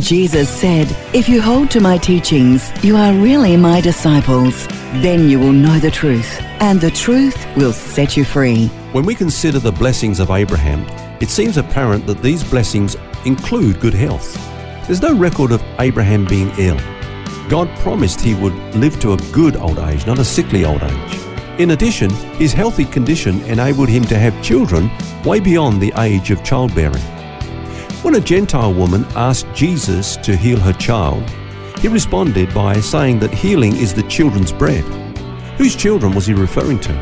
Jesus said, If you hold to my teachings, you are really my disciples. Then you will know the truth, and the truth will set you free. When we consider the blessings of Abraham, it seems apparent that these blessings include good health. There's no record of Abraham being ill. God promised he would live to a good old age, not a sickly old age. In addition, his healthy condition enabled him to have children way beyond the age of childbearing. When a Gentile woman asked Jesus to heal her child, he responded by saying that healing is the children's bread. Whose children was he referring to?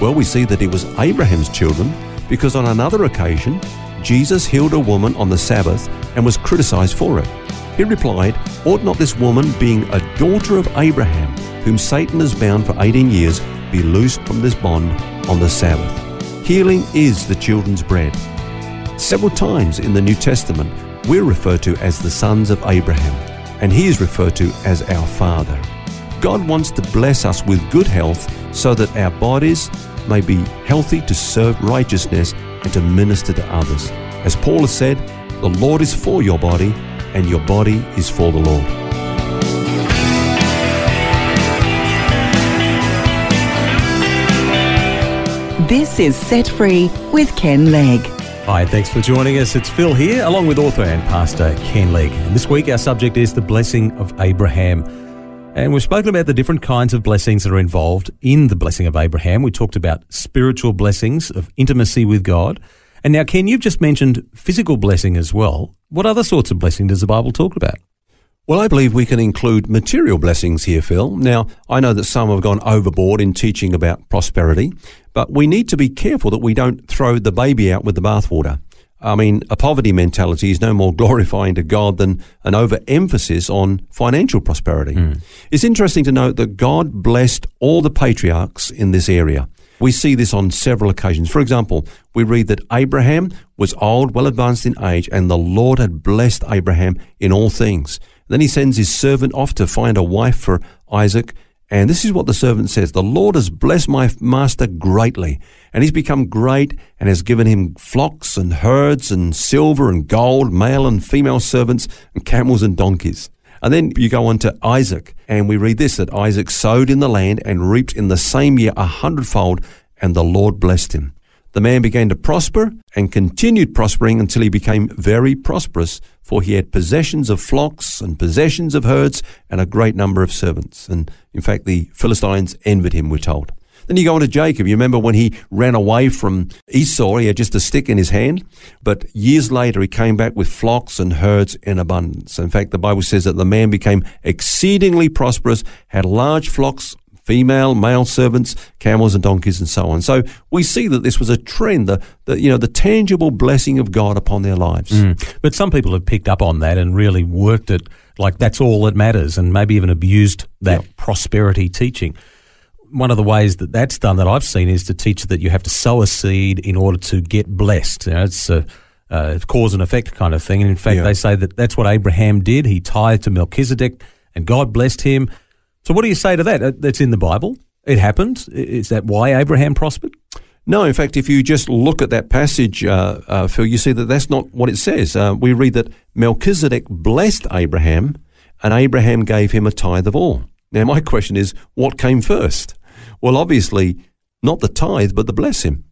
Well, we see that it was Abraham's children because on another occasion, Jesus healed a woman on the Sabbath and was criticized for it. He replied, Ought not this woman, being a daughter of Abraham, whom Satan has bound for 18 years, be loosed from this bond on the Sabbath? Healing is the children's bread. Several times in the New Testament, we're referred to as the sons of Abraham, and he is referred to as our Father. God wants to bless us with good health so that our bodies may be healthy to serve righteousness and to minister to others. As Paul has said, the Lord is for your body, and your body is for the Lord. This is Set Free with Ken Legg. Hi, thanks for joining us. It's Phil here, along with author and pastor Ken Legg. And this week our subject is the blessing of Abraham. And we've spoken about the different kinds of blessings that are involved in the blessing of Abraham. We talked about spiritual blessings of intimacy with God. And now, Ken, you've just mentioned physical blessing as well. What other sorts of blessing does the Bible talk about? Well, I believe we can include material blessings here, Phil. Now, I know that some have gone overboard in teaching about prosperity, but we need to be careful that we don't throw the baby out with the bathwater. I mean, a poverty mentality is no more glorifying to God than an overemphasis on financial prosperity. Mm. It's interesting to note that God blessed all the patriarchs in this area. We see this on several occasions. For example, we read that Abraham was old, well advanced in age, and the Lord had blessed Abraham in all things. Then he sends his servant off to find a wife for Isaac. And this is what the servant says The Lord has blessed my master greatly, and he's become great and has given him flocks and herds and silver and gold, male and female servants, and camels and donkeys. And then you go on to Isaac, and we read this that Isaac sowed in the land and reaped in the same year a hundredfold, and the Lord blessed him. The man began to prosper and continued prospering until he became very prosperous, for he had possessions of flocks and possessions of herds and a great number of servants. And in fact, the Philistines envied him, we're told. Then you go on to Jacob. You remember when he ran away from Esau, he had just a stick in his hand. But years later, he came back with flocks and herds in abundance. In fact, the Bible says that the man became exceedingly prosperous, had large flocks female, male servants, camels and donkeys and so on. So we see that this was a trend, the, the you know, the tangible blessing of God upon their lives. Mm. But some people have picked up on that and really worked it like that's all that matters and maybe even abused that yep. prosperity teaching. One of the ways that that's done that I've seen is to teach that you have to sow a seed in order to get blessed. You know, it's a, uh, cause and effect kind of thing. And in fact, yeah. they say that that's what Abraham did. He tithed to Melchizedek and God blessed him. So, what do you say to that? That's in the Bible. It happened. Is that why Abraham prospered? No, in fact, if you just look at that passage, uh, uh, Phil, you see that that's not what it says. Uh, we read that Melchizedek blessed Abraham, and Abraham gave him a tithe of all. Now, my question is, what came first? Well, obviously, not the tithe, but the blessing.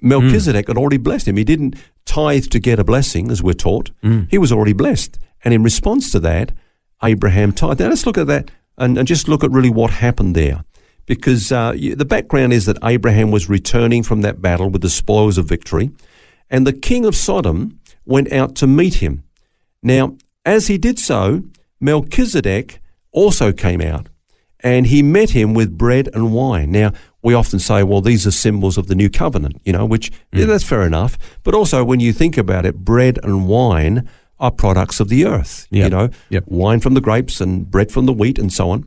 Melchizedek mm. had already blessed him. He didn't tithe to get a blessing, as we're taught. Mm. He was already blessed. And in response to that, Abraham tithe. Now, let's look at that and, and just look at really what happened there. Because uh, the background is that Abraham was returning from that battle with the spoils of victory, and the king of Sodom went out to meet him. Now, as he did so, Melchizedek also came out, and he met him with bread and wine. Now, we often say, well, these are symbols of the new covenant, you know, which mm. yeah, that's fair enough. But also, when you think about it, bread and wine are products of the earth. You know, Yep. wine from the grapes and bread from the wheat and so on.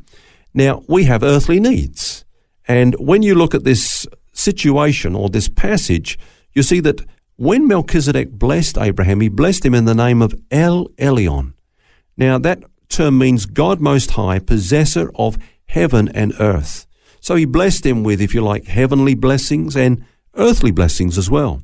Now, we have earthly needs. And when you look at this situation or this passage, you see that when Melchizedek blessed Abraham, he blessed him in the name of El Elyon. Now, that term means God Most High, possessor of heaven and earth. So he blessed him with, if you like, heavenly blessings and earthly blessings as well.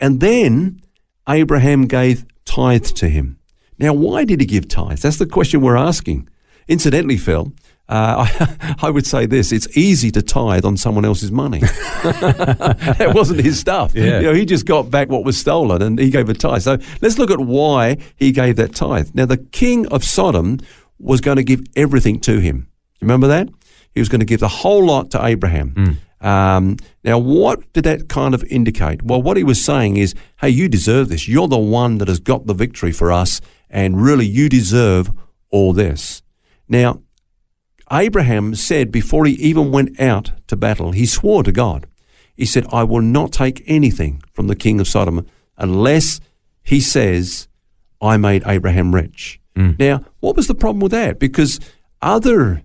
And then Abraham gave tithe to him. Now, why did he give tithes? That's the question we're asking. Incidentally, Phil, uh, I, I would say this it's easy to tithe on someone else's money. that wasn't his stuff. Yeah. You know, he just got back what was stolen and he gave a tithe. So let's look at why he gave that tithe. Now, the king of Sodom was going to give everything to him. Remember that? He was going to give the whole lot to Abraham. Um, now, what did that kind of indicate? Well, what he was saying is, hey, you deserve this. You're the one that has got the victory for us, and really, you deserve all this. Now, Abraham said before he even went out to battle, he swore to God. He said, I will not take anything from the king of Sodom unless he says, I made Abraham rich. Now, what was the problem with that? Because other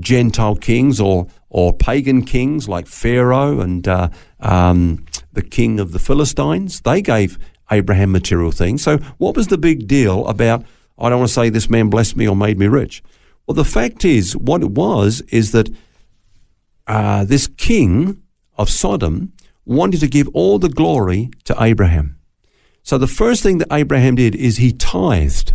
Gentile kings or, or pagan kings like Pharaoh and uh, um, the king of the Philistines, they gave Abraham material things. So, what was the big deal about, I don't want to say this man blessed me or made me rich? Well, the fact is, what it was is that uh, this king of Sodom wanted to give all the glory to Abraham. So the first thing that Abraham did is he tithed.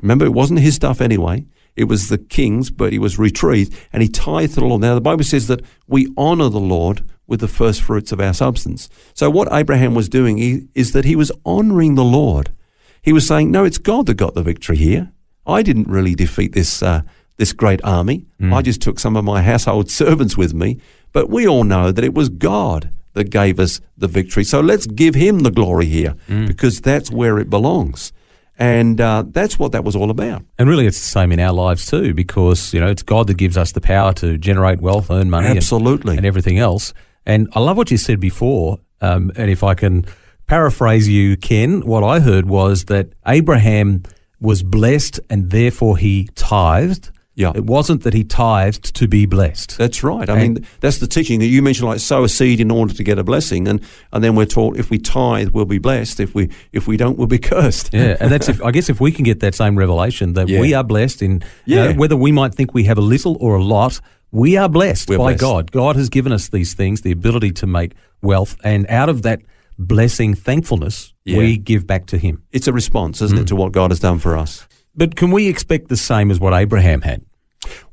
Remember, it wasn't his stuff anyway. It was the king's, but he was retrieved and he tithed to the Lord. Now, the Bible says that we honor the Lord with the first fruits of our substance. So, what Abraham was doing is that he was honoring the Lord. He was saying, No, it's God that got the victory here. I didn't really defeat this, uh, this great army. I just took some of my household servants with me. But we all know that it was God that gave us the victory. So let's give him the glory here because that's where it belongs. And uh, that's what that was all about. And really, it's the same in our lives too, because you know it's God that gives us the power to generate wealth, earn money, and- Absolutely. and, everything else. And I love what you said before. Um, and if I can paraphrase you, Ken, what I heard was that Abraham was blessed, and therefore he tithed. Yeah. it wasn't that he tithed to be blessed. That's right. I And- mean, that's the teaching that you mentioned, like sow a seed in order to get a blessing, and, and then we're taught if we tithe, we'll be blessed. If we if we don't, we'll be cursed. Yeah, and that's if I guess if we can get that same revelation that Yeah. we are blessed in, you know, Yeah. whether we might think we have a little or a lot, we are blessed We're by blessed. God. God has given us these things, the ability to make wealth, and out of that blessing, thankfulness, Yeah. we give back to Him. It's a response, isn't it, mm. to what God has done for us? But can we expect the same as what Abraham had?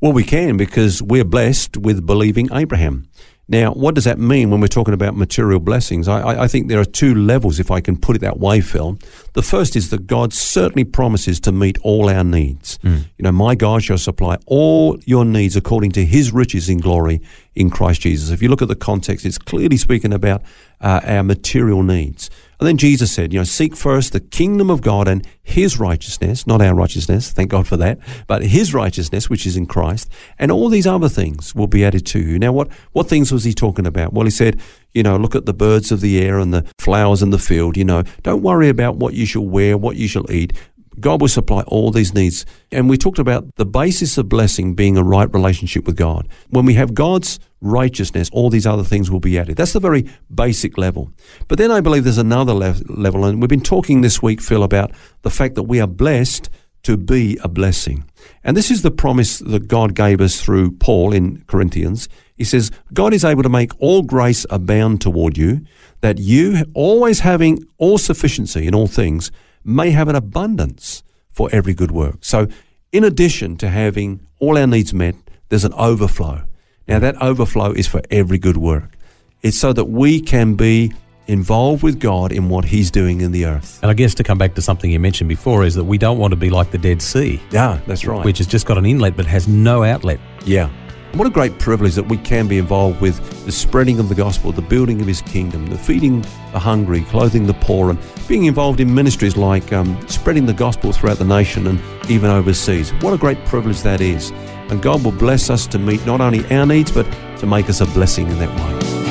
Well, we can because we're blessed with believing Abraham. Now, what does that mean when we're talking about material blessings? I, I, think there are two levels, if I can put it that way, Phil. The first is that God certainly promises to meet all our needs. Mm. You know, my God shall supply all your needs according to his riches in glory in Christ Jesus. If you look at the context, it's clearly speaking about uh, our material needs. And then Jesus said, you know, seek first the kingdom of God and his righteousness, not our righteousness, thank God for that, but his righteousness, which is in Christ, and all these other things will be added to you. Now, what, what things was he talking about? Well, he said, you know, look at the birds of the air and the flowers in the field, you know, don't worry about what you shall wear, what you shall eat. God will supply all these needs. And we talked about the basis of blessing being a right relationship with God. When we have God's righteousness, all these other things will be added. That's the very basic level. But then I believe there's another lev- level, and we've been talking this week, Phil, about the fact that we are blessed to be a blessing. And this is the promise that God gave us through Paul in Corinthians. He says, God is able to make all grace abound toward you, that you, always having all sufficiency in all things, may have an abundance for every good work. So, in addition to having all our needs met, there's an overflow. Now, that overflow is for every good work. It's so that we can be involved with God in what He's doing in the earth. And I guess to come back to something you mentioned before is that we don't want to be like the Dead Sea, Yeah, that's right. which has just got an inlet but has no outlet. Yeah. What a great privilege that we can be involved with the spreading of the gospel, the building of his kingdom, the feeding the hungry, clothing the poor, and being involved in ministries like um, spreading the gospel throughout the nation and even overseas. What a great privilege that is. And God will bless us to meet not only our needs, but to make us a blessing in that way.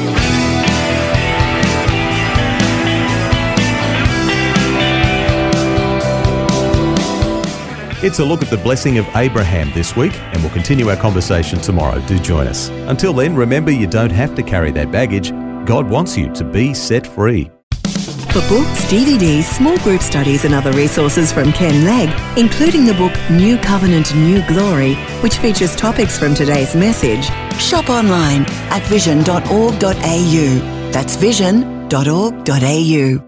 It's a look at the blessing of Abraham this week, and we'll continue our conversation tomorrow. Do join us. Until then, remember you don't have to carry that baggage. God wants you to be set free. For books, DVDs, small group studies, and other resources from Ken Legg, including the book New Covenant, New Glory, which features topics from today's message, shop online at vision.org.au. That's vision.org.au.